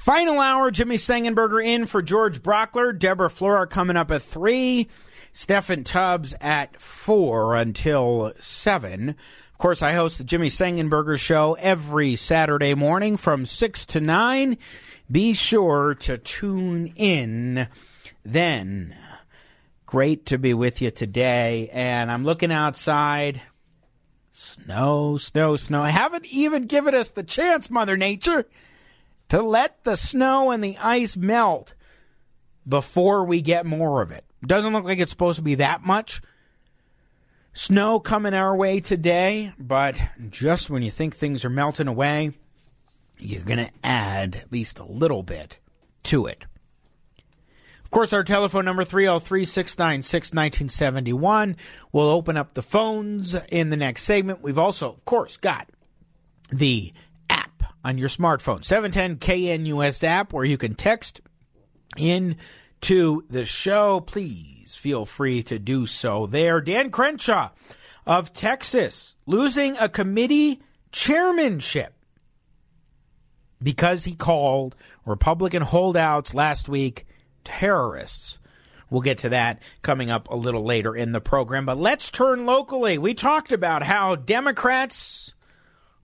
Final hour, Jimmy Sengenberger in for George Brauchler. Deborah Flora coming up at 3. Steffan Tubbs at 4 until 7. Of course, I host the Jimmy Sengenberger Show every Saturday morning from 6 to 9. Be sure to tune in then. Great to be with you today. And I'm looking outside. Snow, snow, snow. I haven't even given us the chance, Mother Nature to let the snow and the ice melt before we get more of it. Doesn't look like it's supposed to be that much snow coming our way today, but just when you think things are melting away, you're going to add at least a little bit to it. Of course, our telephone number 303 696 1971. We'll open up the phones in the next segment. We've also, of course, got the on your smartphone. 710 KNUS app where you can text in to the show. Please feel free to do so there. Dan Crenshaw of Texas losing a committee chairmanship because he called Republican holdouts last week terrorists. We'll get to that coming up a little later in the program. But let's turn locally. We talked about how Democrats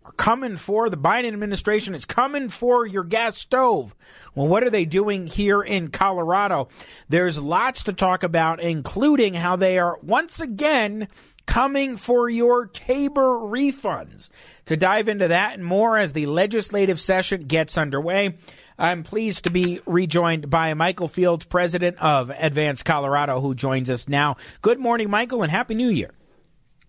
are coming for the Biden administration is coming for your gas stove. Well, what are they doing here in Colorado? There's lots to talk about, including how they are once again coming for your Tabor refunds. To dive into that and more as the legislative session gets underway, I'm pleased to be rejoined by Michael Fields, president of Advance Colorado, who joins us now. Good morning, Michael, and Happy New Year.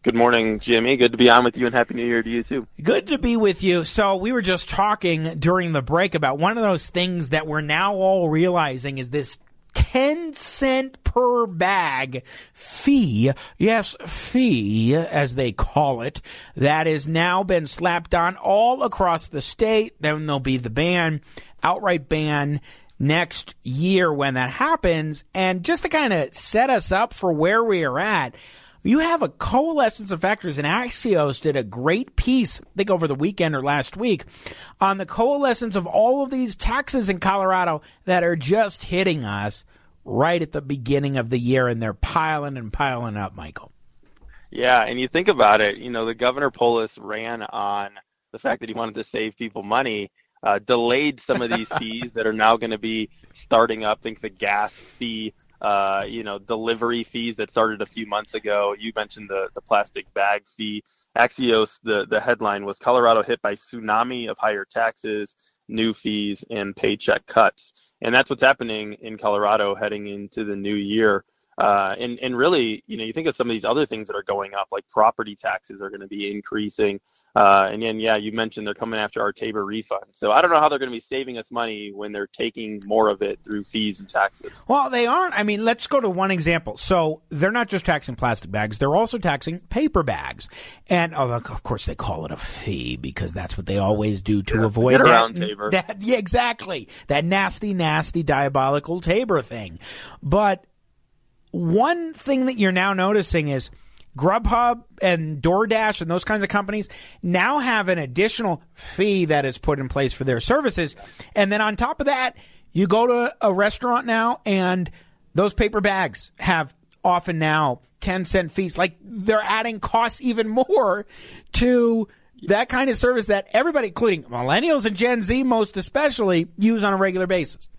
Good morning, Jimmy. Good to be on with you, and Happy New Year to you, too. Good to be with you. So, we were just talking during the break about one of those things that we're now all realizing is this 10 cent per bag fee. Yes, fee, as they call it, that has now been slapped on all across the state. Then there'll be the ban, outright ban next year when that happens. And just to kind of set us up for where we are at, you have a coalescence of factors, and Axios did a great piece, I think over the weekend or last week, on the coalescence of all of these taxes in Colorado that are just hitting us right at the beginning of the year, and they're piling and piling up, Michael. Yeah, and you think about it, you know, the Governor Polis ran on the fact that he wanted to save people money, uh, delayed some of these fees that are now going to be starting up. I think the gas fee uh, you know, delivery fees that started a few months ago. You mentioned the, the plastic bag fee. Axios, the, the headline was Colorado hit by tsunami of higher taxes, new fees, and paycheck cuts. And that's what's happening in Colorado heading into the new year. Uh, and and really, you know, you think of some of these other things that are going up, like property taxes are going to be increasing. Uh, and then, yeah, you mentioned they're coming after our Tabor refund. So I don't know how they're going to be saving us money when they're taking more of it through fees and taxes. Well, they aren't. I mean, let's go to one example. So they're not just taxing plastic bags; they're also taxing paper bags. And oh, of course, they call it a fee because that's what they always do to yeah, avoid get that. That, yeah, exactly. That nasty, nasty, diabolical Tabor thing. But one thing that you're now noticing is Grubhub and DoorDash and those kinds of companies now have an additional fee that is put in place for their services. And then on top of that, you go to a restaurant now and those paper bags have often now 10 cent fees. Like they're adding costs even more to that kind of service that everybody, including millennials and Gen Z most especially, use on a regular basis.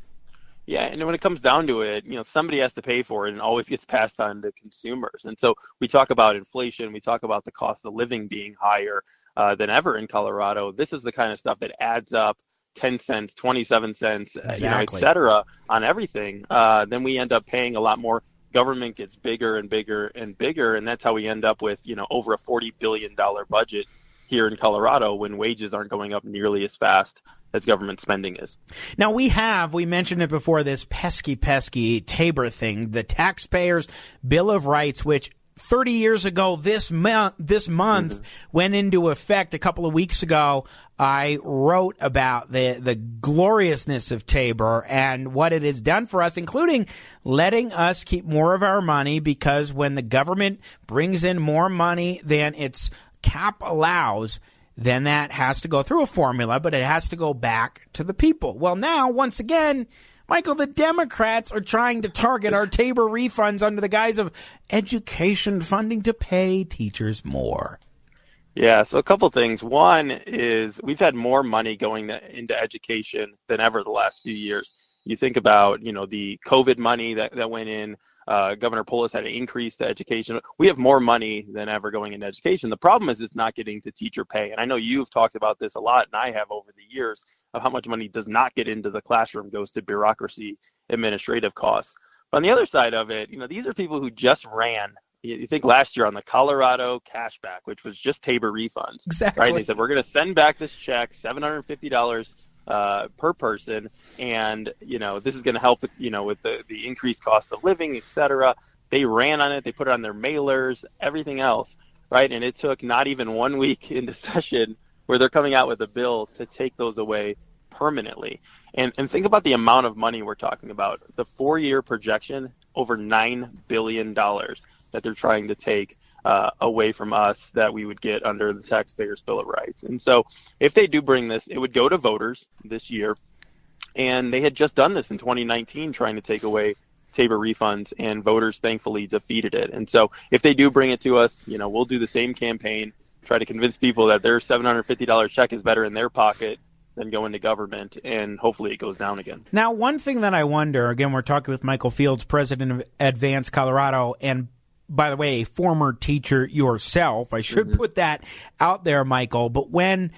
Yeah, and when it comes down to it, you know, somebody has to pay for it and it always gets passed on to consumers. And so we talk about inflation, we talk about the cost of living being higher uh, than ever in Colorado. This is the kind of stuff that adds up 10 cents, 27 cents, exactly. Uh, you know, et cetera, on everything. Uh, then we end up paying a lot more government gets bigger and bigger and bigger, and that's how we end up with you know over a forty billion dollar budget here in Colorado when wages aren't going up nearly as fast as government spending is. Now we have, we mentioned it before, this pesky, pesky Tabor thing, the taxpayers' Bill of Rights, which 30 years ago this month this month mm-hmm. went into effect a couple of weeks ago I wrote about the the gloriousness of Tabor and what it has done for us including letting us keep more of our money because when the government brings in more money than its cap allows then that has to go through a formula but it has to go back to the people well now once again Michael, the Democrats are trying to target our Tabor refunds under the guise of education funding to pay teachers more. Yeah, so a couple things. One is we've had more money going into education than ever the last few years. You think about, you know, the COVID money that, that went in, uh, Governor Polis had to increase the education. We have more money than ever going into education. The problem is it's not getting to teacher pay. And I know you've talked about this a lot, and I have over the years of how much money does not get into the classroom goes to bureaucracy, administrative costs. But on the other side of it, you know, these are people who just ran. You think last year on the Colorado cashback, which was just Tabor refunds, exactly. right? They said we're going to send back this check, seven hundred fifty dollars uh, per person, and you know this is going to help you know with the the increased cost of living, et cetera. They ran on it, they put it on their mailers, everything else, right? And it took not even one week into session where they're coming out with a bill to take those away permanently. And and think about the amount of money we're talking about. The four year projection over nine billion dollars that they're trying to take uh, away from us that we would get under the taxpayers' bill of rights. And so, if they do bring this, it would go to voters this year. And they had just done this in 2019, trying to take away Tabor refunds, and voters thankfully defeated it. And so, if they do bring it to us, you know, we'll do the same campaign, try to convince people that their $750 check is better in their pocket than going to government, and hopefully it goes down again. Now, one thing that I wonder again, we're talking with Michael Fields, president of Advance Colorado, and by the way, a former teacher yourself. I should mm-hmm. put that out there, Michael. But when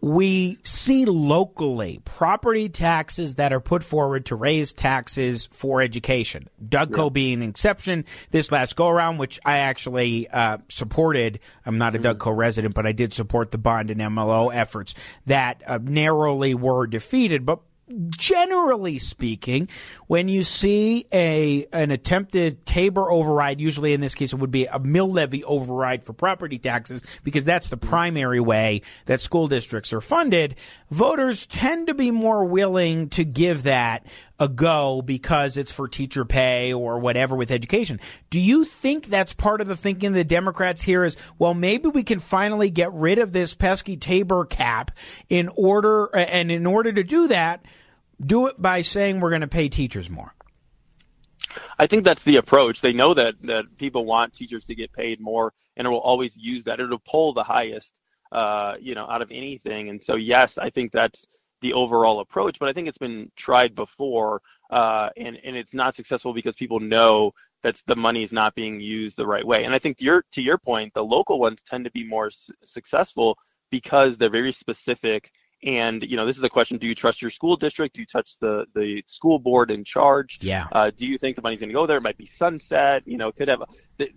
we see locally property taxes that are put forward to raise taxes for education. Dougco yeah. being an exception this last go around, which I actually uh, supported. I'm not a mm. Dougco resident, but I did support the bond and MLO efforts that uh, narrowly were defeated. But generally speaking, when you see a an attempted Tabor override, usually in this case it would be a mill levy override for property taxes because that's the primary way that school districts are funded, voters tend to be more willing to give that a go because it's for teacher pay or whatever with education. Do you think that's part of the thinking of the Democrats here is, well, maybe we can finally get rid of this pesky Tabor cap in order, and in order to do that, do it by saying we're going to pay teachers more? I think that's the approach. They know that that people want teachers to get paid more, and it will always use that. It'll pull the highest, uh, you know, out of anything. And so, yes, I think that's the overall approach. But I think it's been tried before, uh, and and it's not successful because people know that the money is not being used the right way. And I think your to your point, the local ones tend to be more s- successful because they're very specific and you know, this is a question: Do you trust your school district? Do you touch the the school board in charge? Yeah. Uh, do you think the money's going to go there? It might be sunset. You know, could have.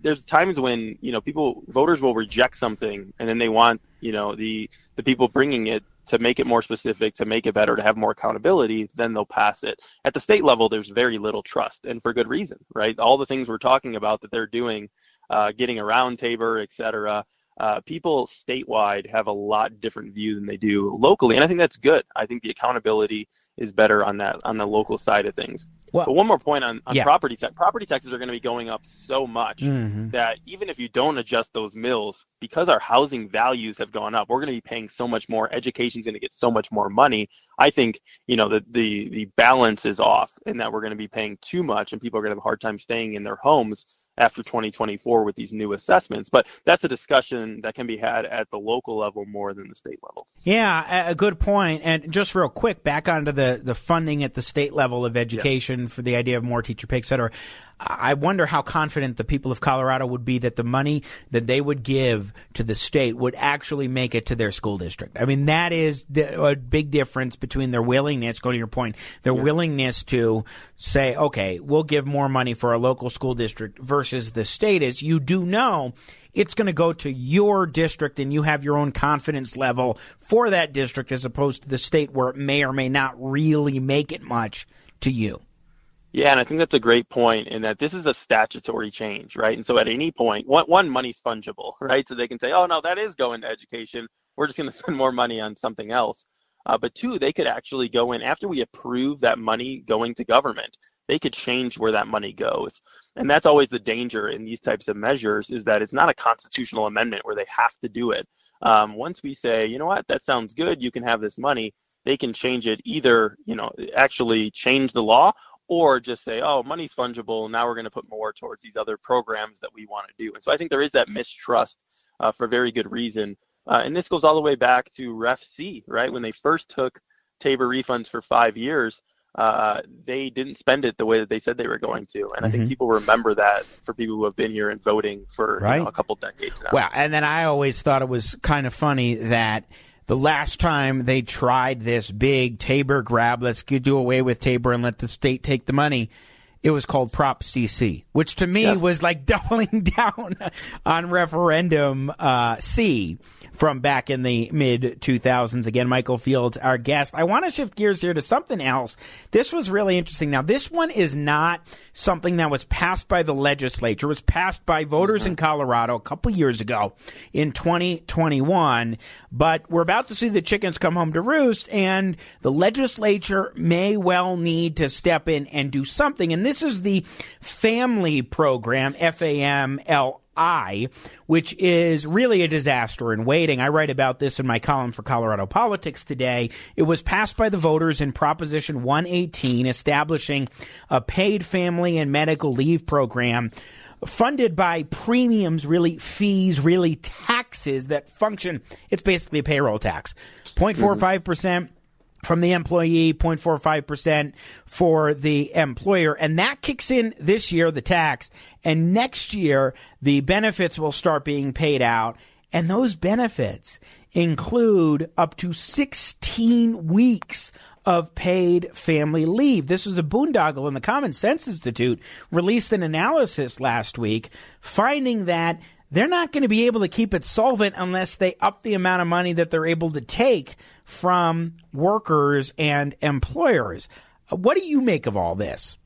There's times when you know people voters will reject something, and then they want you know the the people bringing it to make it more specific, to make it better, to have more accountability, then they'll pass it. At the state level, there's very little trust, and for good reason, right? All the things we're talking about that they're doing, uh, getting around Tabor, et cetera, uh, people statewide have a lot different view than they do locally, and I think that's good. I think the accountability is better on that on the local side of things. Well, but one more point on, on yeah. property tax. Property taxes are going to be going up so much mm-hmm. that even if you don't adjust those mills, because our housing values have gone up, we're going to be paying so much more. Education's going to get so much more money. I think you know the the the balance is off, and that we're going to be paying too much, and people are going to have a hard time staying in their homes after 2024 with these new assessments. But that's a discussion that can be had at the local level more than the state level. Yeah, a good point. And just real quick, back onto the, the funding at the state level of education yeah. for the idea of more teacher pay, et cetera. I wonder how confident the people of Colorado would be that the money that they would give to the state would actually make it to their school district. I mean, that is the, a big difference between their willingness, go to your point, their yeah. willingness to say, okay, we'll give more money for a local school district versus the state is you do know it's going to go to your district and you have your own confidence level for that district as opposed to the state where it may or may not really make it much to you. Yeah, and I think that's a great point in that this is a statutory change, right? And so at any point, one, one money's fungible, right? So they can say, oh, no, that is going to education. We're just going to spend more money on something else. Uh, but two, they could actually go in after we approve that money going to government. They could change where that money goes. And that's always the danger in these types of measures is that it's not a constitutional amendment where they have to do it. Um, once we say, you know what, that sounds good, you can have this money, they can change it either, you know, actually change the law or just say, oh, money's fungible. Now we're going to put more towards these other programs that we want to do. And so I think there is that mistrust uh, for very good reason. Uh, and this goes all the way back to Ref C, right? When they first took Tabor refunds for five years, uh, they didn't spend it the way that they said they were going to. And. I think mm-hmm. people remember that for people who have been here and voting for right. you know, a couple decades now. Well, and then I always thought it was kind of funny that the last time they tried this big Tabor grab, let's do away with Tabor and let the state take the money, it was called Prop CC, which to me yes. was like doubling down on referendum uh, C from back in the mid 2000s. Again, Michael Fields, our guest. I want to shift gears here to something else. This was really interesting. Now, this one is not something that was passed by the legislature. It was passed by voters mm-hmm. in Colorado a couple years ago in 2021. But we're about to see the chickens come home to roost, and the legislature may well need to step in and do something. And this is the FAMLI program, F A M L I, which is really a disaster in waiting. I write about this in my column for Colorado Politics today. It was passed by the voters in Proposition 118, establishing a paid family and medical leave program funded by premiums, really fees, really taxes that function. It's basically a payroll tax. Mm-hmm. 0.45%. percent from the employee, 0.45% for the employer. And that kicks in this year, the tax. And next year, the benefits will start being paid out. And those benefits include up to 16 weeks of paid family leave. This is a boondoggle, and the Common Sense Institute released an analysis last week finding that they're not going to be able to keep it solvent unless they up the amount of money that they're able to take from workers and employers. What do you make of all this?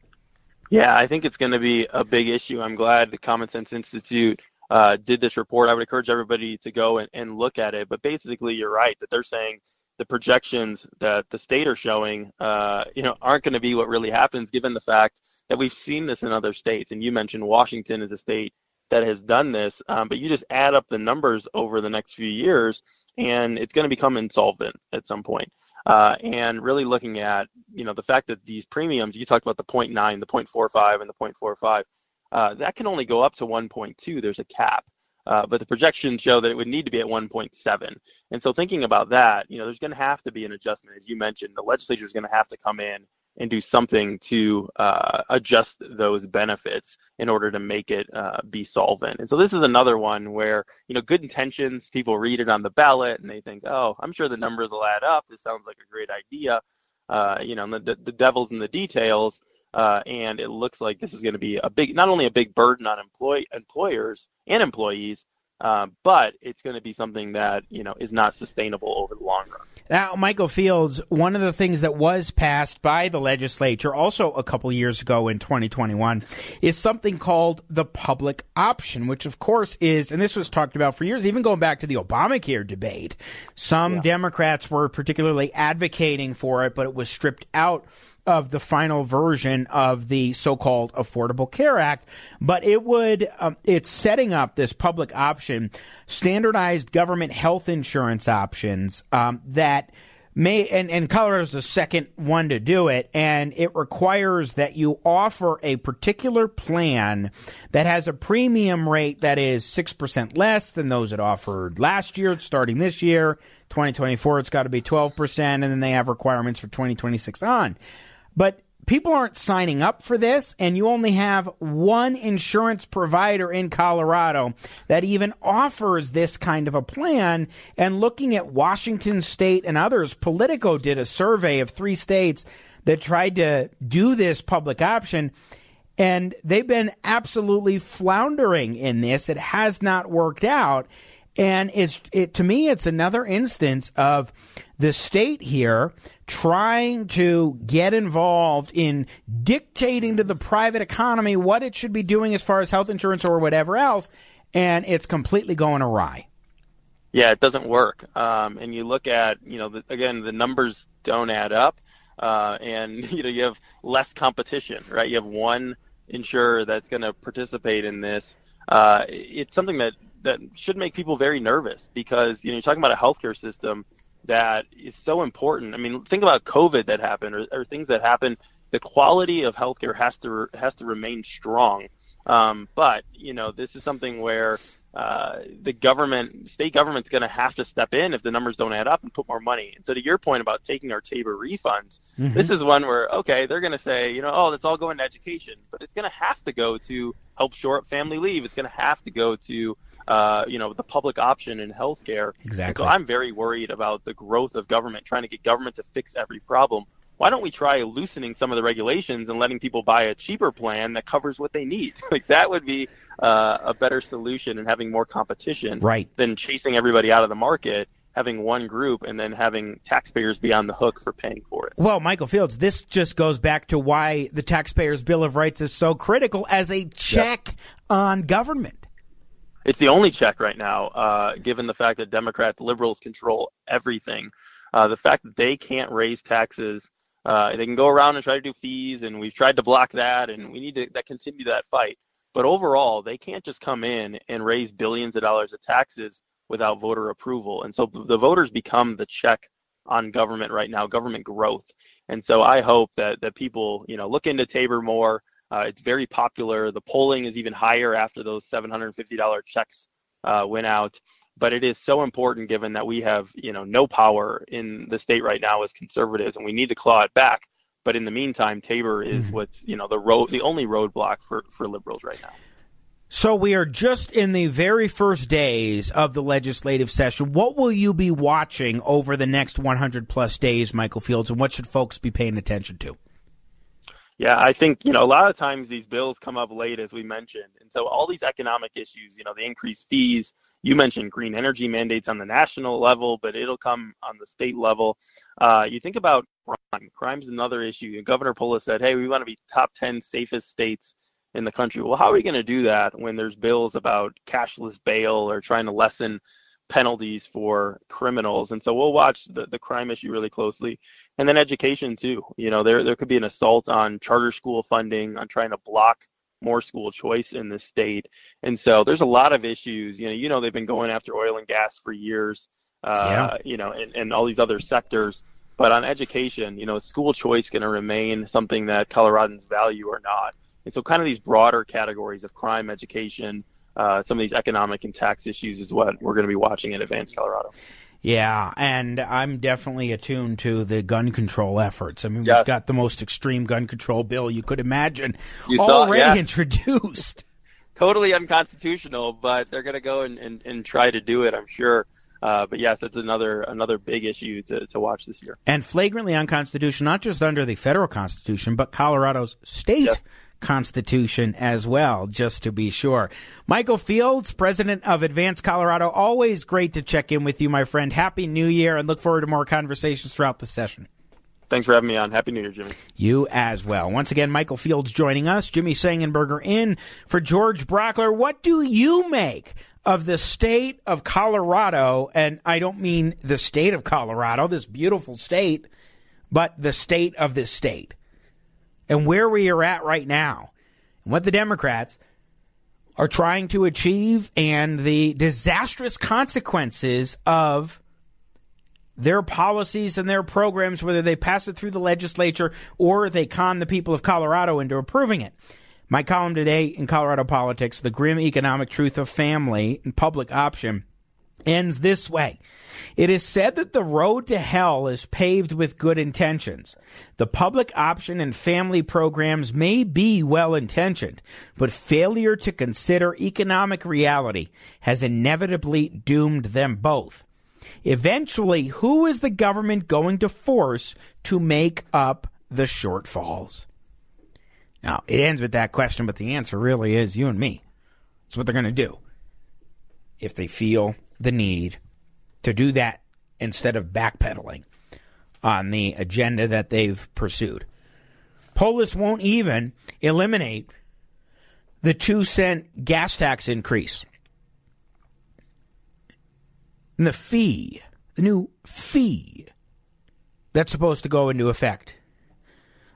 Yeah, I think it's going to be a big issue. I'm glad the Common Sense Institute uh, did this report. I would encourage everybody to go and, and look at it. But basically, you're right that they're saying the projections that the state are showing, uh, you know, aren't going to be what really happens, given the fact that we've seen this in other states. And you mentioned Washington as a state that has done this, um, but you just add up the numbers over the next few years, and it's going to become insolvent at some point. Uh, and really looking at, you know, the fact that these premiums, you talked about the 0.9, the 0.45, and the 0.45, uh, that can only go up to 1.2. There's a cap. Uh, but the projections show that it would need to be at 1.7. And so thinking about that, you know, there's going to have to be an adjustment. As you mentioned, the legislature is going to have to come in and do something to uh, adjust those benefits in order to make it uh, be solvent. And so this is another one where you know good intentions, people read it on the ballot and they think, oh, I'm sure the numbers will add up. This sounds like a great idea. Uh, you know, the, the devil's in the details. Uh, and it looks like this is going to be a big, not only a big burden on employ, employers and employees, uh, but it's going to be something that you know is not sustainable over the long run. Now, Michael Fields, one of the things that was passed by the legislature also a couple years ago in 2021 is something called the public option, which of course is, and this was talked about for years, even going back to the Obamacare debate. Some yeah. Democrats were particularly advocating for it, but it was stripped out of the final version of the so-called Affordable Care Act, but it would um, it's setting up this public option, standardized government health insurance options um, that may and, and Colorado's the second one to do it, and it requires that you offer a particular plan that has a premium rate that is six percent less than those it offered last year, starting this year. 2024, it's got to be 12%, and then they have requirements for 2026 on. But people aren't signing up for this, and you only have one insurance provider in Colorado that even offers this kind of a plan. And looking at Washington State and others, Politico did a survey of three states that tried to do this public option. And they've been absolutely floundering in this. It has not worked out. And it's it to me, it's another instance of the state here trying to get involved in dictating to the private economy what it should be doing as far as health insurance or whatever else, and it's completely going awry. Yeah, it doesn't work. Um, and you look at, you know, the, again, the numbers don't add up, uh, and you know you have less competition, right? You have one insurer that's going to participate in this. Uh, it's something that that should make people very nervous because you know you're talking about a healthcare system that is so important. I mean, think about COVID that happened or, or things that happened. The quality of healthcare has to has to remain strong. Um, but you know, this is something where uh, the government, state government's going to have to step in if the numbers don't add up and put more money. And so, to your point about taking our Tabor refunds, mm-hmm. this is one where okay, they're going to say, you know, oh, that's all going to education, but it's going to have to go to help shore up family leave. It's going to have to go to uh, you know, the public option in healthcare. Exactly. so I'm very worried about the growth of government, trying to get government to fix every problem. Why don't we try loosening some of the regulations and letting people buy a cheaper plan that covers what they need? like that would be uh, a better solution and having more competition right. than chasing everybody out of the market having one group and then having taxpayers be on the hook for paying for it. Well, Michael Fields, this just goes back to why the Taxpayers Bill of Rights is so critical as a check yep. on government it's the only check right now, uh, given the fact that Democrats, liberals control everything. Uh, the fact that they can't raise taxes, uh, they can go around and try to do fees, and we've tried to block that, and we need to that continue that fight. But overall, they can't just come in and raise billions of dollars of taxes without voter approval. And so the voters become the check on government right now, government growth. And so I hope that that people, you know, look into Tabor more. Uh, it's very popular. The polling is even higher after those $750 checks uh, went out. But it is so important given that we have, you know, no power in the state right now as conservatives, and we need to claw it back. But in the meantime, Tabor is mm-hmm. what's, you know, the road, the only roadblock for, for liberals right now. So we are just in the very first days of the legislative session. What will you be watching over the next 100 plus days, Michael Fields, and what should folks be paying attention to? Yeah, I think, you know, a lot of times these bills come up late, as we mentioned. And so all these economic issues, you know, the increased fees, you mentioned green energy mandates on the national level, but it'll come on the state level. Uh, you think about crime. Crime's another issue. Governor Polis said, hey, we want to be top 10 safest states in the country. Well, how are we going to do that when there's bills about cashless bail or trying to lessen penalties for criminals. And so we'll watch the, the crime issue really closely. And then education too. You know, there there could be an assault on charter school funding, on trying to block more school choice in the state. And so there's a lot of issues. You know, you know they've been going after oil and gas for years. Uh, yeah. you know, and, and all these other sectors. But on education, you know, school choice going to remain something that Coloradans value or not. And so kind of these broader categories of crime, education, uh, some of these economic and tax issues is what we're going to be watching in Advance Colorado. Yeah, and I'm definitely attuned to the gun control efforts. I mean, yes. we've got the most extreme gun control bill you could imagine you already saw, yeah. introduced. totally unconstitutional, but they're going to go and, and, and try to do it, I'm sure. Uh, but yes, that's another another big issue to, to watch this year. And flagrantly unconstitutional, not just under the federal constitution, but Colorado's state yes. Constitution as well, just to be sure. Michael Fields, president of Advance Colorado, always great to check in with you, my friend. Happy New Year and look forward to more conversations throughout the session. Thanks for having me on. Happy New Year, Jimmy. You as well. Once again, Michael Fields joining us. Jimmy Sengenberger in for George Brauchler. What do you make of the state of Colorado? And I don't mean the state of Colorado, this beautiful state, but the state of this state and where we are at right now, and what the Democrats are trying to achieve, and the disastrous consequences of their policies and their programs, whether they pass it through the legislature or they con the people of Colorado into approving it. My column today in Colorado Politics, The Grim Economic Truth of Family and Public Option, ends this way. It is said that the road to hell is paved with good intentions. The public option and family programs may be well intentioned, but failure to consider economic reality has inevitably doomed them both. Eventually, who is the government going to force to make up the shortfalls? Now, it ends with that question, but the answer really is you and me. That's what they're going to do if they feel the need to do that instead of backpedaling on the agenda that they've pursued. Polis won't even eliminate the two cent gas tax increase. And the fee, the new fee that's supposed to go into effect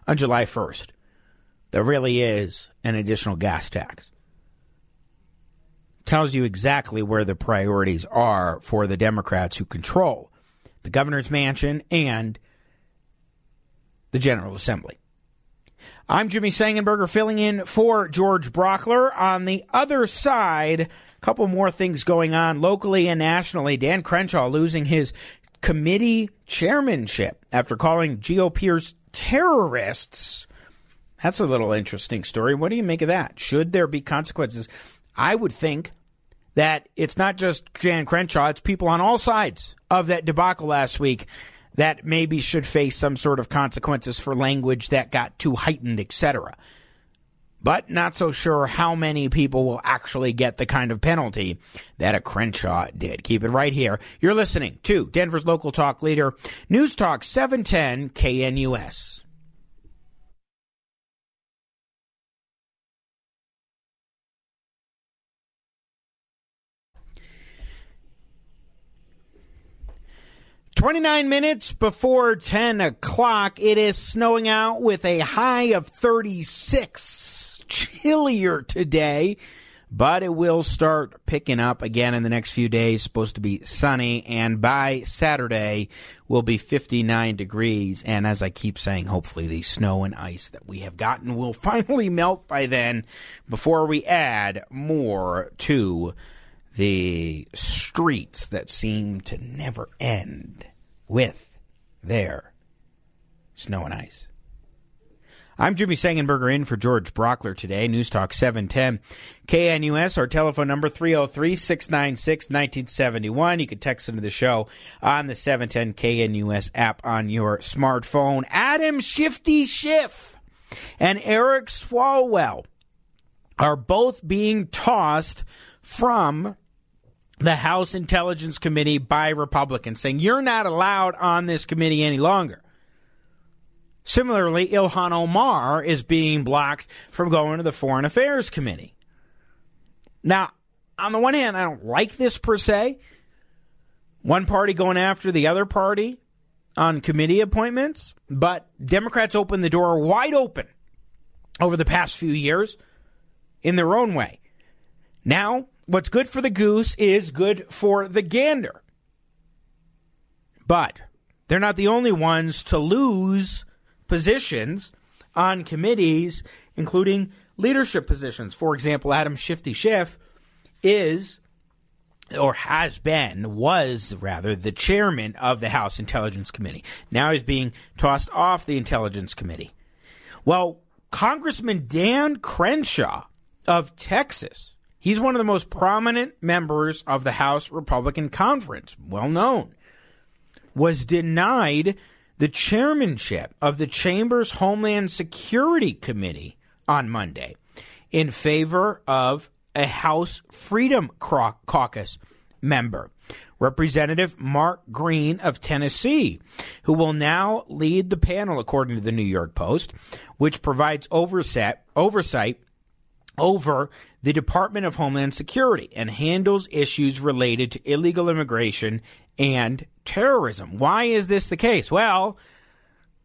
on July 1st. There really is an additional gas tax tells you exactly where the priorities are for the Democrats who control the governor's mansion and the General Assembly. I'm Jimmy Sengenberger filling in for George Brauchler. On the other side, a couple more things going on locally and nationally. Dan Crenshaw losing his committee chairmanship after calling GOPers terrorists. That's a little interesting story. What do you make of that? Should there be consequences? I would think that it's not just Dan Crenshaw, it's people on all sides of that debacle last week that maybe should face some sort of consequences for language that got too heightened, etc. But not so sure how many people will actually get the kind of penalty that a Crenshaw did. Keep it right here. You're listening to Denver's local talk leader, News Talk 710 KNUS. 29 minutes before 10 o'clock, it is snowing out with a high of 36. Chillier today, but it will start picking up again in the next few days. Supposed to be sunny, and by Saturday will be 59 degrees. And as I keep saying, hopefully the snow and ice that we have gotten will finally melt by then before we add more to the streets that seem to never end with their snow and ice. I'm Jimmy Sengenberger in for George Brauchler today. News Talk 710 KNUS. Our telephone number 303 696 1971. You can text into the show on the 710 KNUS app on your smartphone. Adam Shifty Schiff and Eric Swalwell are both being tossed from the House Intelligence Committee by Republicans, saying you're not allowed on this committee any longer. Similarly, Ilhan Omar is being blocked from going to the Foreign Affairs Committee. Now, on the one hand, I don't like this per se. One party going after the other party on committee appointments, but Democrats opened the door wide open over the past few years in their own way. Now, what's good for the goose is good for the gander. But they're not the only ones to lose positions on committees, including leadership positions. For example, Adam Shifty Schiff is, or has been, was rather, the chairman of the House Intelligence Committee. Now he's being tossed off the Intelligence Committee. Well, Congressman Dan Crenshaw of Texas He's one of the most prominent members of the House Republican Conference, well known, was denied the chairmanship of the Chamber's Homeland Security Committee on Monday in favor of a House Freedom Caucus member, Representative Mark Green of Tennessee, who will now lead the panel, according to the New York Post, which provides oversight, oversight over the Department of Homeland Security and handles issues related to illegal immigration and terrorism. Why is this the case? Well,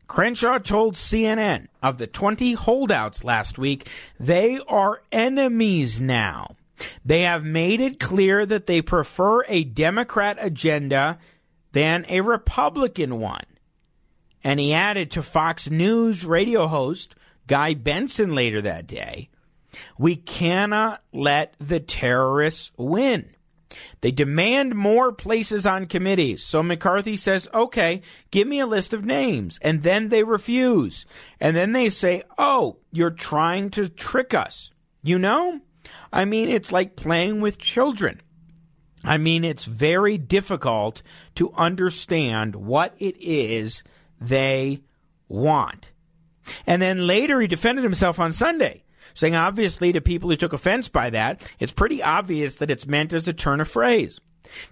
Crenshaw told CNN of the 20 holdouts last week, they are enemies now. They have made it clear that they prefer a Democrat agenda than a Republican one. And he added to Fox News radio host Guy Benson later that day we cannot let the terrorists win. They demand more places on committees. So McCarthy says, okay, give me a list of names. And then they refuse. And then they say, oh, you're trying to trick us. You know? I mean, it's like playing with children. I mean, it's very difficult to understand what it is they want. And then later he defended himself on Sunday, saying obviously to people who took offense by that, it's pretty obvious that it's meant as a turn of phrase.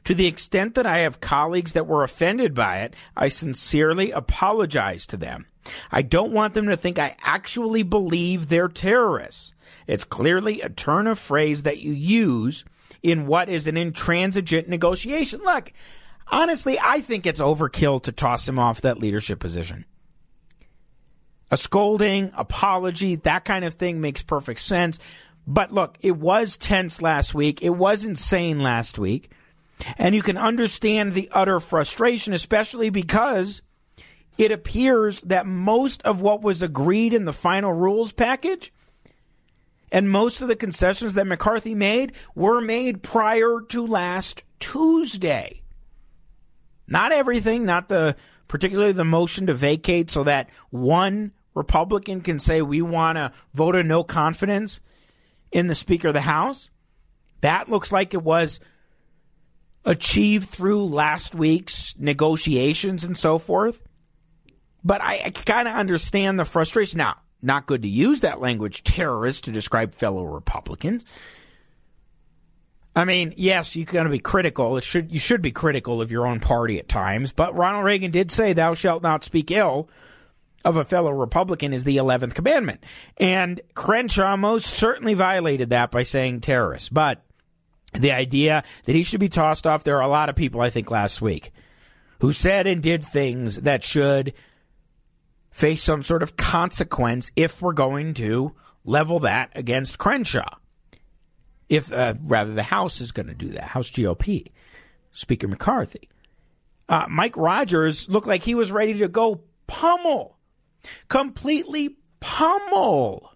To the extent that I have colleagues that were offended by it, I sincerely apologize to them. I don't want them to think I actually believe they're terrorists. It's clearly a turn of phrase that you use in what is an intransigent negotiation. Look, honestly, I think it's overkill to toss him off that leadership position. A scolding, apology, that kind of thing makes perfect sense. But look, it was tense last week. It was insane last week. And you can understand the utter frustration, especially because it appears that most of what was agreed in the final rules package and most of the concessions that McCarthy made were made prior to last Tuesday. Not everything, not the particularly the motion to vacate so that one Republican can say we want to vote a no confidence in the Speaker of the House. That looks like it was achieved through last week's negotiations and so forth. But I, I kind of understand the frustration. Now, not good to use that language, terrorist, to describe fellow Republicans. I mean, yes, you got to be critical. It should you should be critical of your own party at times. But Ronald Reagan did say, "Thou shalt not speak ill of a fellow Republican is the 11th commandment. And Crenshaw most certainly violated that by saying terrorist. But the idea that he should be tossed off, there are a lot of people, I think, last week who said and did things that should face some sort of consequence if we're going to level that against Crenshaw. If, uh, rather, the House is going to do that, House GOP, Speaker McCarthy. Uh, Mike Rogers looked like he was ready to go pummel completely pummel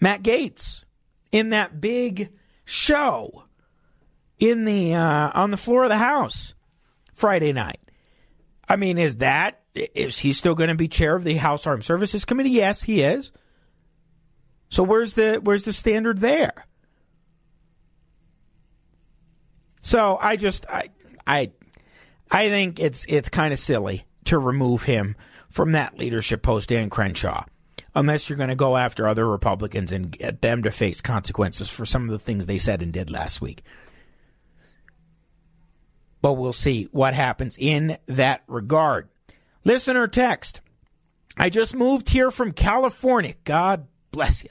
Matt Gaetz in that big show in the uh, on the floor of the House Friday night. I mean, is that is he still going to be chair of the House Armed Services Committee? Yes, he is. So where's the where's the standard there? So I just I I I think it's it's kind of silly to remove him from that leadership post, Dan Crenshaw, unless you're going to go after other Republicans and get them to face consequences for some of the things they said and did last week. But we'll see what happens in that regard. Listener text. I just moved here from California. God bless you.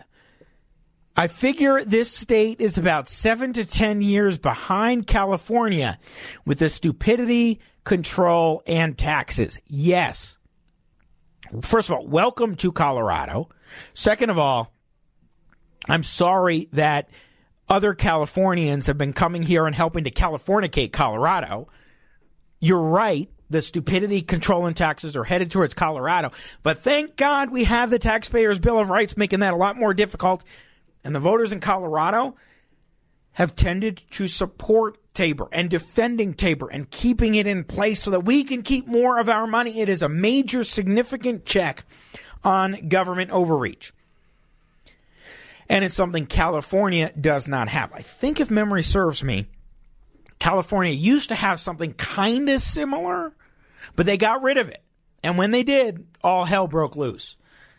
I figure this state is about seven to 10 years behind California with the stupidity, control, and taxes. Yes. First of all, welcome to Colorado. Second of all, I'm sorry that other Californians have been coming here and helping to Californicate Colorado. You're right. The stupidity, control, and taxes are headed towards Colorado. But thank God we have the Taxpayers' Bill of Rights making that a lot more difficult and the voters in Colorado have tended to support Tabor and defending Tabor and keeping it in place so that we can keep more of our money. It is a major, significant check on government overreach. And it's something California does not have. I think, if memory serves me, California used to have something kind of similar, but they got rid of it. And when they did, all hell broke loose.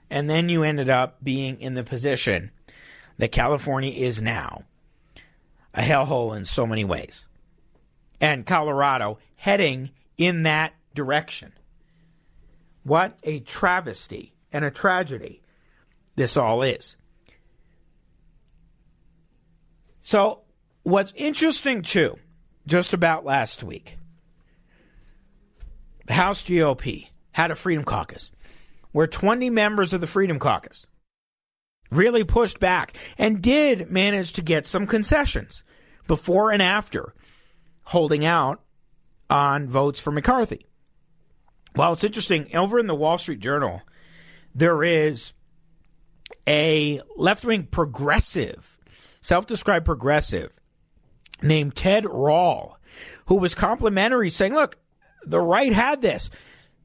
And then you ended up being in the position that California is now a hellhole in so many ways. And Colorado heading in that direction. What a travesty and a tragedy this all is. So, what's interesting too, just about last week, the House GOP had a Freedom Caucus where 20 members of the Freedom Caucus really pushed back and did manage to get some concessions before and after holding out on votes for McCarthy. Well, it's interesting. Over in the Wall Street Journal, there is a left wing progressive self described progressive named Ted Rall, who was complimentary, saying, Look, the right had this.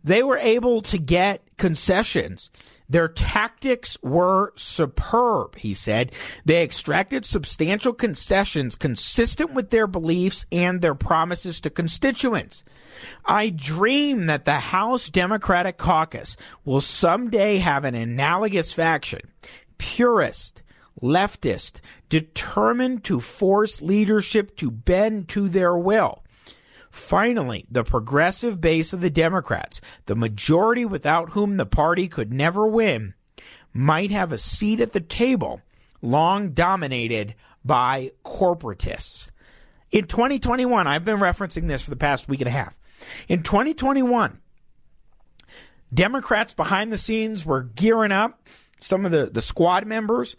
They were able to get concessions. Their tactics were superb, he said. They extracted substantial concessions consistent with their beliefs and their promises to constituents. I dream that the House Democratic Caucus will someday have an analogous faction, purist, leftist, determined to force leadership to bend to their will. Finally, the progressive base of the Democrats, the majority without whom the party could never win, might have a seat at the table long dominated by corporatists. In 2021, I've been referencing this for the past week and a half. In 2021, Democrats behind the scenes were gearing up, some of the, the squad members,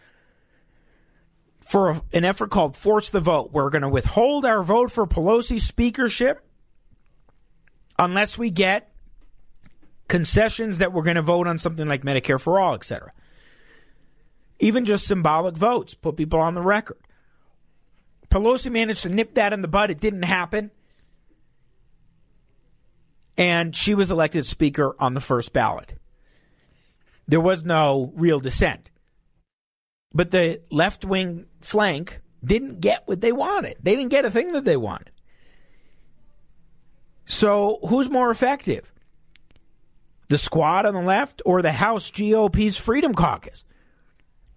for an effort called Force the Vote. We're going to withhold our vote for Pelosi's speakership unless we get concessions that we're going to vote on something like Medicare for all, etc. Even just symbolic votes, put people on the record. Pelosi managed to nip that in the bud. It didn't happen. And she was elected Speaker on the first ballot. There was no real dissent. But the left wing flank didn't get what they wanted. They didn't get a thing that they wanted. So who's more effective? The squad on the left or the House GOP's Freedom Caucus?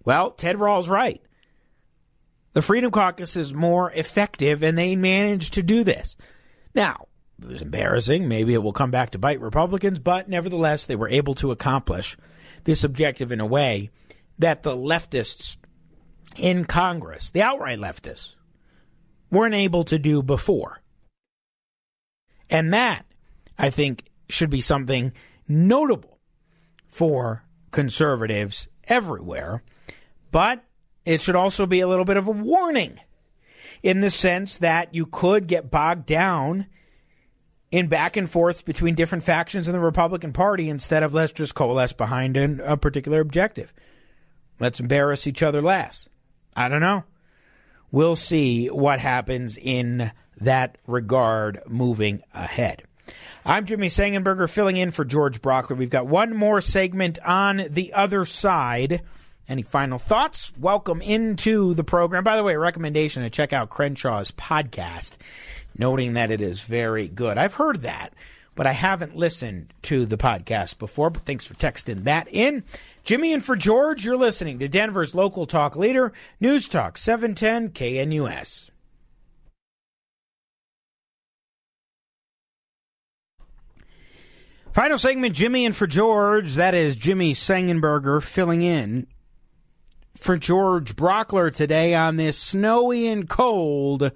Well, Ted Rall's right. The Freedom Caucus is more effective, and they managed to do this. Now, it was embarrassing. Maybe it will come back to bite Republicans, but nevertheless, they were able to accomplish this objective in a way that the leftists in Congress, the outright leftists, weren't able to do before. And that, I think, should be something notable for conservatives everywhere. But it should also be a little bit of a warning in the sense that you could get bogged down in back and forths between different factions in the Republican Party instead of let's just coalesce behind an, a particular objective. Let's embarrass each other less. I don't know. We'll see what happens in that regard moving ahead. I'm Jimmy Sengenberger filling in for George Brauchler. We've got one more segment on the other side. Any final thoughts? Welcome into the program. By the way, a recommendation to check out Crenshaw's podcast, noting that it is very good. I've heard that, but I haven't listened to the podcast before. But thanks for texting that in. Jimmy and for George, you're listening to Denver's local talk leader, News Talk 710 KNUS. Final segment, Jimmy and for George. That is Jimmy Sengenberger filling in for George Brauchler today on this snowy and cold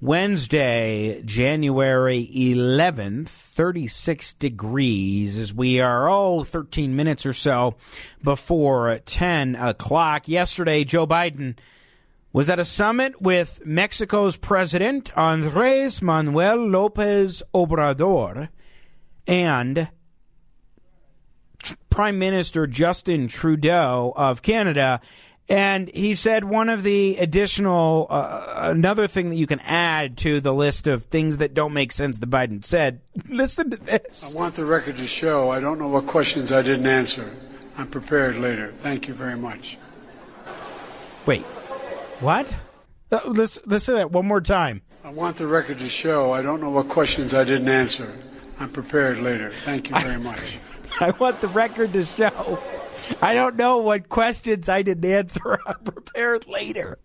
Wednesday, January 11th, 36 degrees as we are, oh, 13 minutes or so before 10 o'clock. Yesterday, Joe Biden was at a summit with Mexico's president, Andres Manuel Lopez Obrador and Prime Minister Justin Trudeau of Canada. And he said one of the additional, uh, another thing that you can add to the list of things that don't make sense that Biden said. Listen to this. I want the record to show I don't know what questions I didn't answer. I'm prepared later. Thank you very much. Wait, what? Uh, let's, let's say that one more time. I want the record to show I don't know what questions I didn't answer. I'm prepared later. Thank you very much. I want the record to show. I don't know what questions I didn't answer. I'm prepared later.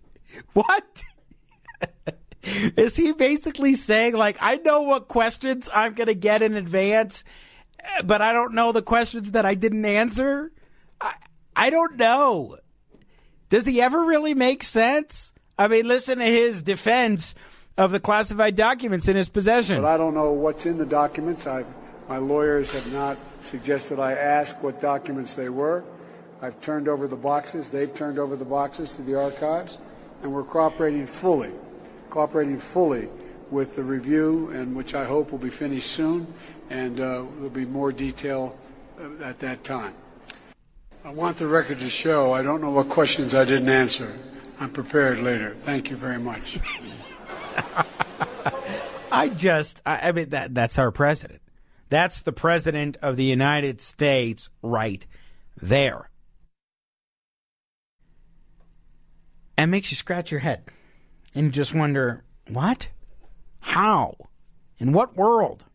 What? Is he basically saying, like, I know what questions I'm going to get in advance, but I don't know the questions that I didn't answer? I, I don't know. Does he ever really make sense? I mean, listen to his defense of the classified documents in his possession. But I don't know what's in the documents. I've, my lawyers have not suggested I ask what documents they were. I've turned over the boxes. They've turned over the boxes to the archives, and we're cooperating fully, cooperating fully with the review, and which I hope will be finished soon, and uh, there'll be more detail uh, at that time. I want the record to show I don't know what questions I didn't answer. I'm prepared later. Thank you very much. I just, I, I mean, that that's our president. That's the president of the United States right there. And makes you scratch your head and just wonder, what? How? In what world?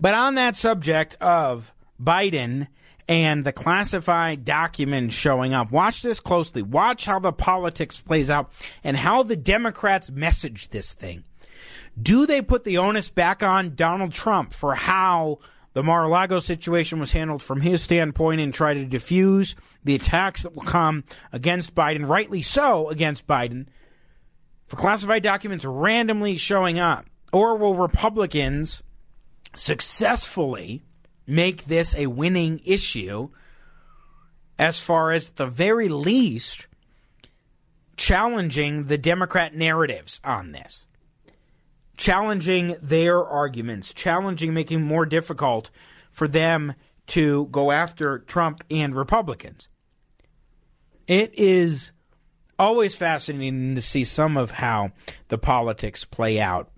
But on that subject of Biden and the classified documents showing up, watch this closely. Watch how the politics plays out and how the Democrats message this thing. Do they put the onus back on Donald Trump for how the Mar a Lago situation was handled from his standpoint and try to diffuse the attacks that will come against Biden, rightly so against Biden, for classified documents randomly showing up? Or will Republicans successfully make this a winning issue as far as, the very least, challenging the Democrat narratives on this? Challenging their arguments, challenging making more difficult for them to go after Trump and Republicans. It is always fascinating to see some of how the politics play out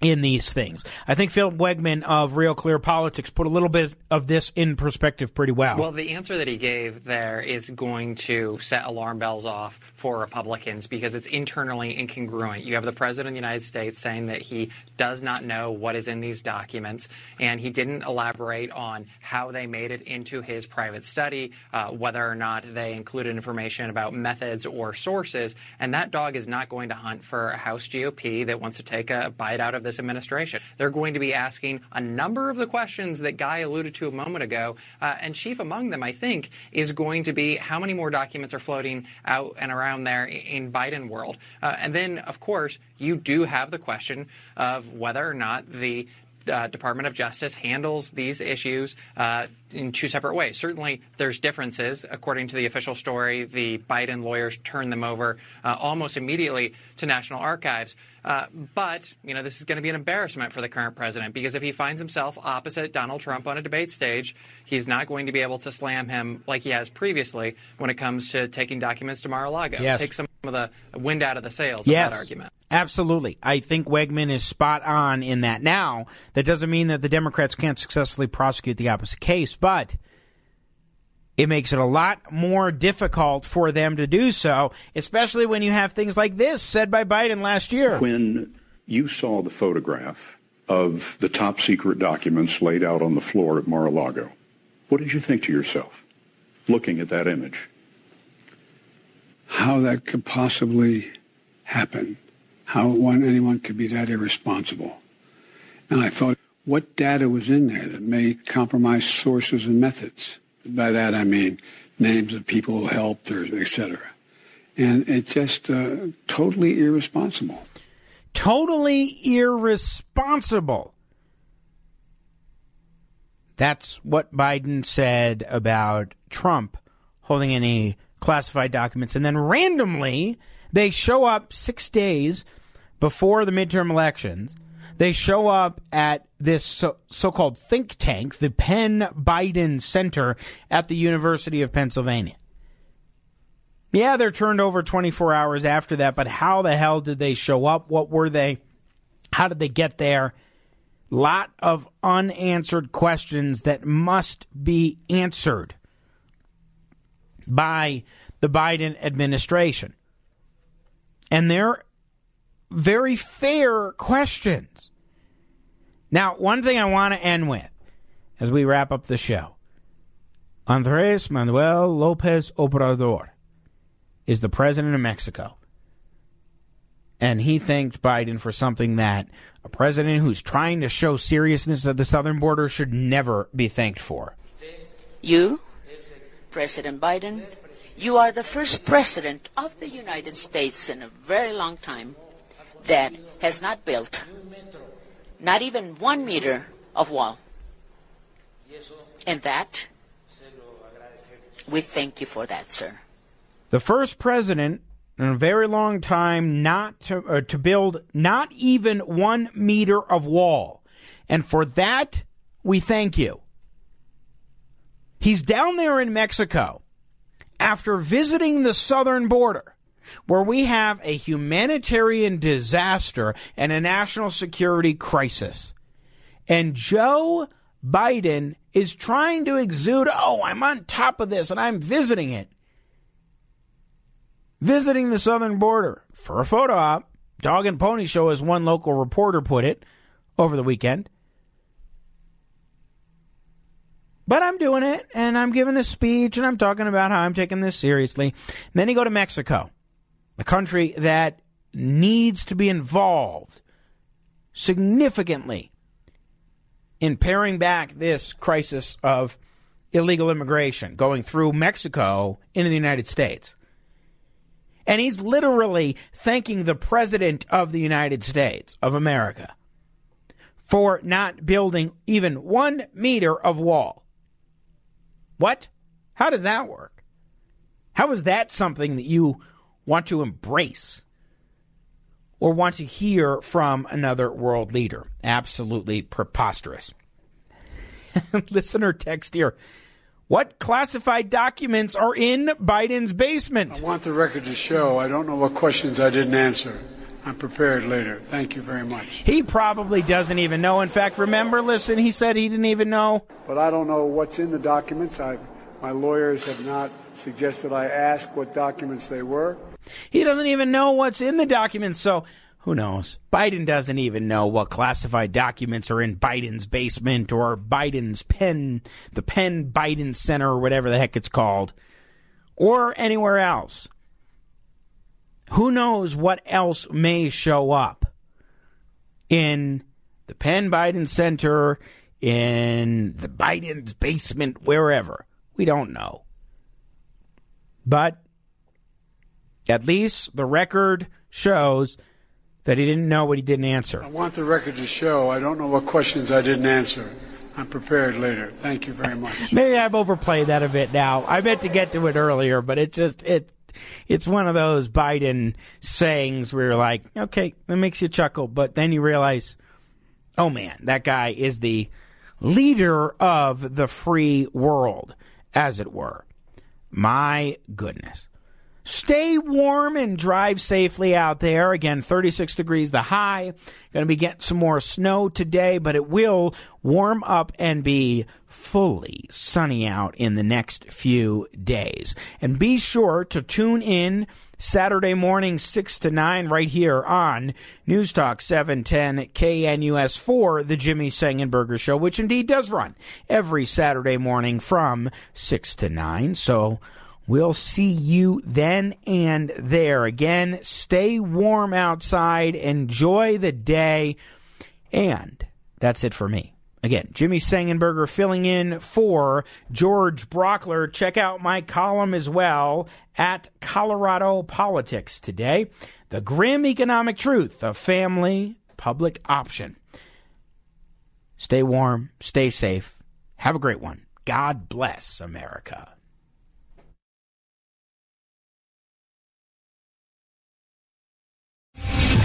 in these things. I think Phil Wegmann of Real Clear Politics put a little bit of this in perspective pretty well. Well, the answer that he gave there is going to set alarm bells off for Republicans because it's internally incongruent. You have the President of the United States saying that he does not know what is in these documents, and he didn't elaborate on how they made it into his private study, uh, whether or not they included information about methods or sources. And that dog is not going to hunt for a House GOP that wants to take a bite out of this administration. They're going to be asking a number of the questions that Guy alluded to a moment ago, uh, and chief among them, I think, is going to be how many more documents are floating out and around there in Biden world. Uh, and then, of course, you do have the question of whether or not the uh, Department of Justice handles these issues uh, in two separate ways. Certainly, there's differences. According to the official story, the Biden lawyers turned them over uh, almost immediately to National Archives. Uh, but, you know, this is going to be an embarrassment for the current president because if he finds himself opposite Donald Trump on a debate stage, he's not going to be able to slam him like he has previously when it comes to taking documents to Mar-a-Lago. Yes. Take some of the wind out of the sails yes, of that argument. Absolutely. I think Wegmann is spot on in that. Now, that doesn't mean that the Democrats can't successfully prosecute the opposite case, but it makes it a lot more difficult for them to do so, especially when you have things like this said by Biden last year. When you saw the photograph of the top secret documents laid out on the floor at Mar a Lago, what did you think to yourself looking at that image? How that could possibly happen. How one, anyone could be that irresponsible. And I thought, what data was in there that may compromise sources and methods? By that I mean names of people who helped or et cetera. And it's just uh, totally irresponsible. Totally irresponsible. That's what Biden said about Trump holding any classified documents. And then randomly, they show up six days before the midterm elections. They show up at this so called think tank, the Penn Biden Center at the University of Pennsylvania. Yeah, they're turned over 24 hours after that, but how the hell did they show up? What were they? How did they get there? Lot of unanswered questions that must be answered by the Biden administration. And they're very fair questions. Now, one thing I want to end with as we wrap up the show Andres Manuel Lopez Obrador is the president of Mexico. And he thanked Biden for something that a president who's trying to show seriousness at the southern border should never be thanked for. You, President Biden, you are the first president of the United States in a very long time that has not built not even one meter of wall. And that, we thank you for that, sir. The first president in a very long time not to, uh, to build not even one meter of wall. And for that, we thank you. He's down there in Mexico after visiting the southern border where we have a humanitarian disaster and a national security crisis. And Joe Biden is trying to exude, oh, I'm on top of this and I'm visiting it. Visiting the southern border for a photo op. Dog and Pony Show, as one local reporter put it over the weekend. But I'm doing it and I'm giving a speech and I'm talking about how I'm taking this seriously. And then you go to Mexico, a country that needs to be involved significantly in paring back this crisis of illegal immigration going through Mexico into the United States. And he's literally thanking the President of the United States of America for not building even one meter of wall. What? How does that work? How is that something that you want to embrace or want to hear from another world leader? Absolutely preposterous. Listener text here. What classified documents are in Biden's basement? I want the record to show I don't know what questions I didn't answer. I'm prepared later. Thank you very much. He probably doesn't even know. In fact, remember, listen, he said he didn't even know. But I don't know what's in the documents. I've, my lawyers have not suggested I ask what documents they were. He doesn't even know what's in the documents, so who knows? Biden doesn't even know what classified documents are in Biden's basement or Biden's pen, the Penn Biden Center or whatever the heck it's called, or anywhere else. Who knows what else may show up in the Penn Biden Center, in the Biden's basement, wherever. We don't know. But at least the record shows that he didn't know what he didn't answer. I want the record to show I don't know what questions I didn't answer. I'm prepared later. Thank you very much. Maybe I've overplayed that a bit now. I meant to get to it earlier, but it's just it it's one of those Biden sayings where you're like, okay, it makes you chuckle, but then you realize, oh man, that guy is the leader of the free world, as it were. My goodness. Stay warm and drive safely out there. Again, 36 degrees the high. Going to be getting some more snow today, but it will warm up and be fully sunny out in the next few days. And be sure to tune in Saturday morning 6 to 9 right here on News Talk 710 KNUS for the Jimmy Sengenberger Show, which indeed does run every Saturday morning from 6 to 9. So We'll see you then and there. Again, stay warm outside, enjoy the day, and that's it for me. Again, Jimmy Sengenberger filling in for George Brauchler. Check out my column as well at Colorado Politics today. The grim economic truth of FAMLI public option. Stay warm, stay safe, have a great one. God bless America.